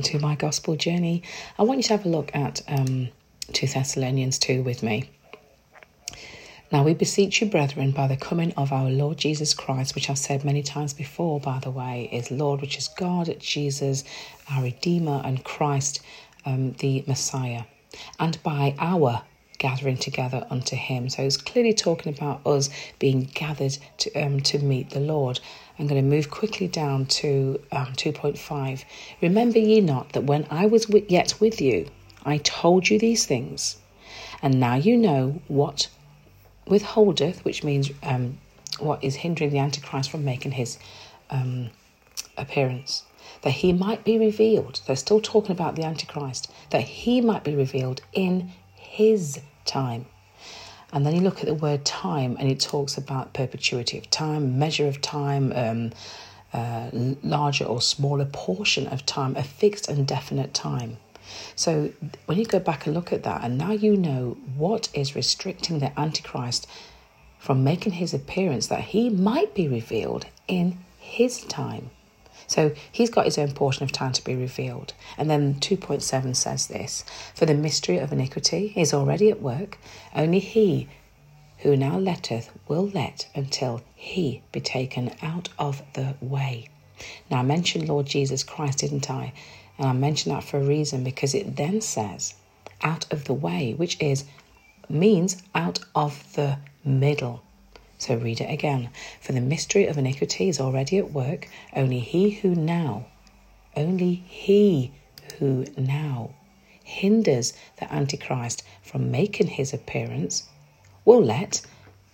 to my gospel journey, I want you to have a look at um, 2 Thessalonians 2 with me. Now we beseech you, brethren, by the coming of our Lord Jesus Christ, which I've said many times before, by the way, is Lord, which is God, Jesus, our Redeemer, and Christ, um, the Messiah, and by our gathering together unto Him. So it's clearly talking about us being gathered to um, to meet the Lord. I'm going to move quickly down to um, 2.5. Remember ye not that when I was yet with you, I told you these things, and now you know what withholdeth, which means um, what is hindering the Antichrist from making his um, appearance, that he might be revealed. They're still talking about the Antichrist, that he might be revealed in his time. And then you look at the word time and it talks about perpetuity of time, measure of time, um, uh, larger or smaller portion of time, a fixed and definite time. So when you go back and look at that, and now you know what is restricting the Antichrist from making his appearance, that he might be revealed in his time. So he's got his own portion of time to be revealed. And then 2.7 says this For the mystery of iniquity is already at work, only he who now letteth will let until he be taken out of the way. Now, I mentioned Lord Jesus Christ, didn't I? And I mentioned that for a reason because it then says out of the way, which is means out of the middle. So read it again. For the mystery of iniquity is already at work. Only he who now, only he who now hinders the Antichrist from making his appearance will let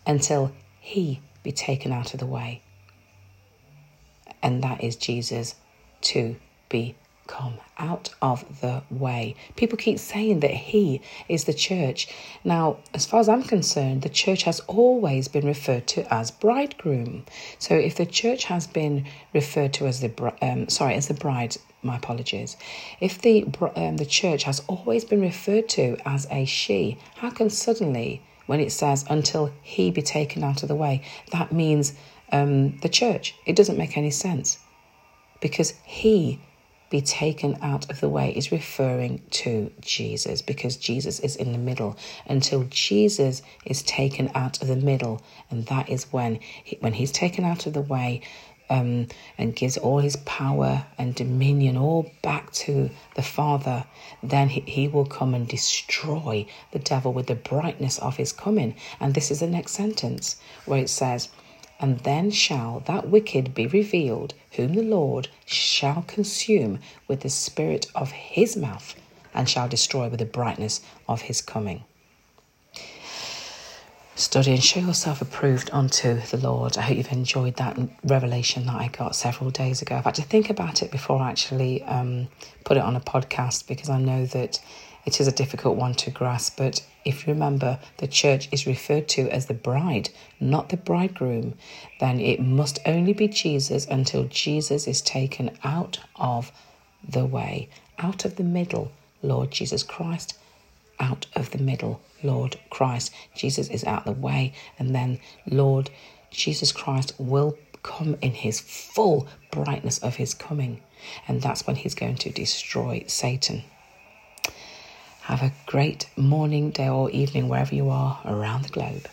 until he be taken out of the way. And that is Jesus to be come out of the way. People keep saying that He is the church. Now, as far as I'm concerned, the church has always been referred to as bridegroom. So, if the church has been referred to as the um, sorry as the bride, my apologies. If the um, the church has always been referred to as a she, how can suddenly, when it says until He be taken out of the way, that means um, the church? It doesn't make any sense because He be taken out of the way is referring to Jesus because Jesus is in the middle until Jesus is taken out of the middle and that is when he, when he's taken out of the way um, and gives all his power and dominion all back to the Father, then he, he will come and destroy the devil with the brightness of his coming. And this is the next sentence where it says, and then shall that wicked be revealed, whom the Lord shall consume with the spirit of his mouth, and shall destroy with the brightness of his coming. Study and show yourself approved unto the Lord. I hope you've enjoyed that revelation that I got several days ago. I've had to think about it before I actually um, put it on a podcast because I know that it is a difficult one to grasp, but if you remember the church is referred to as the bride, not the bridegroom, then it must only be Jesus until Jesus is taken out of the way, out of the middle, Lord Jesus Christ, out of the middle, Lord Christ. Jesus is out of the way, and then Lord Jesus Christ will come in his full brightness of his coming, and that's when he's going to destroy Satan. Have a great morning, day, or evening wherever you are around the globe.